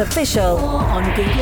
Official on Google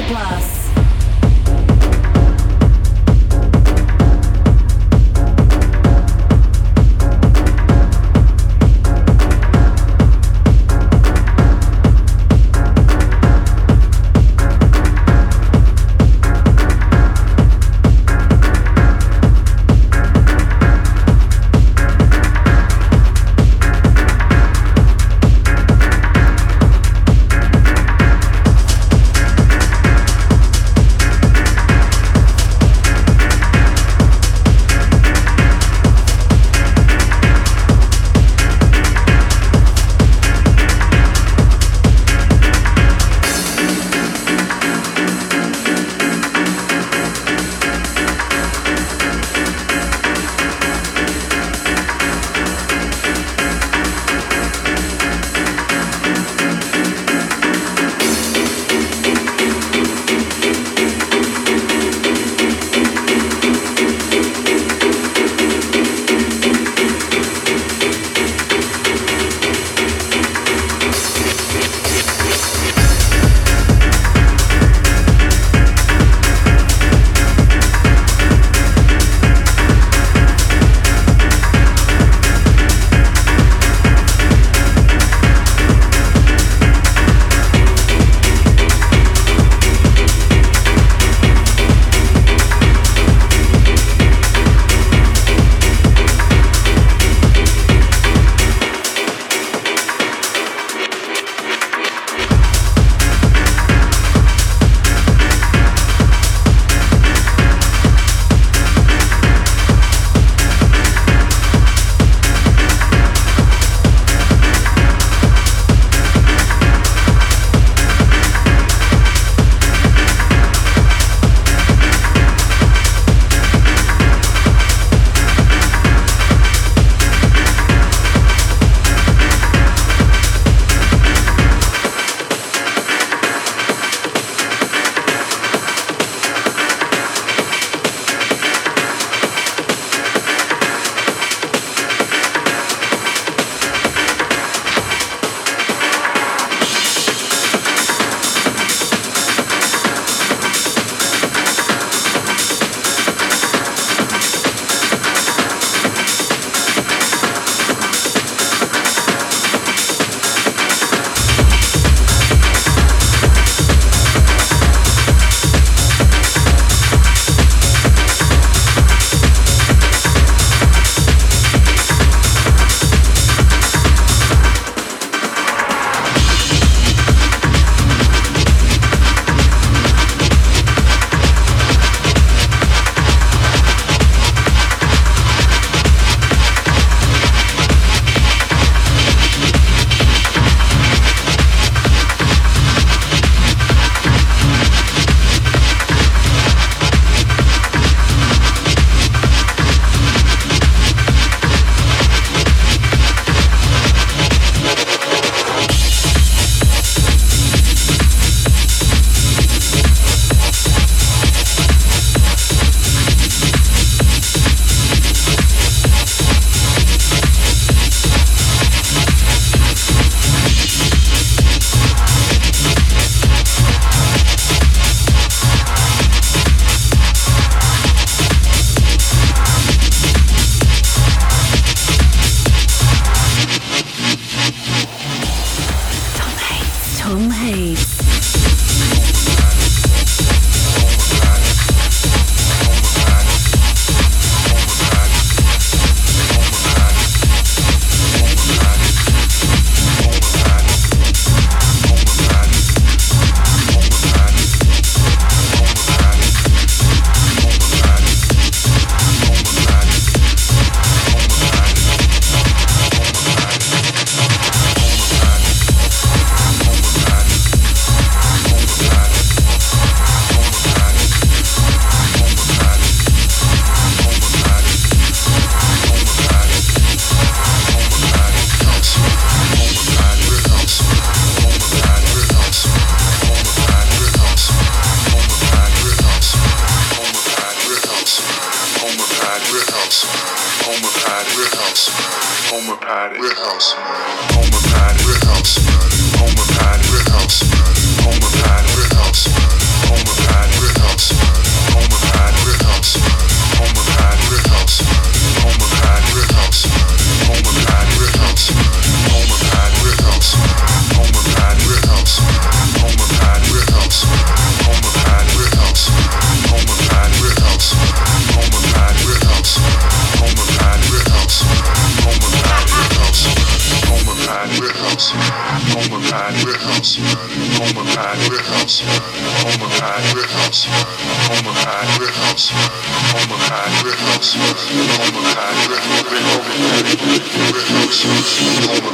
Homo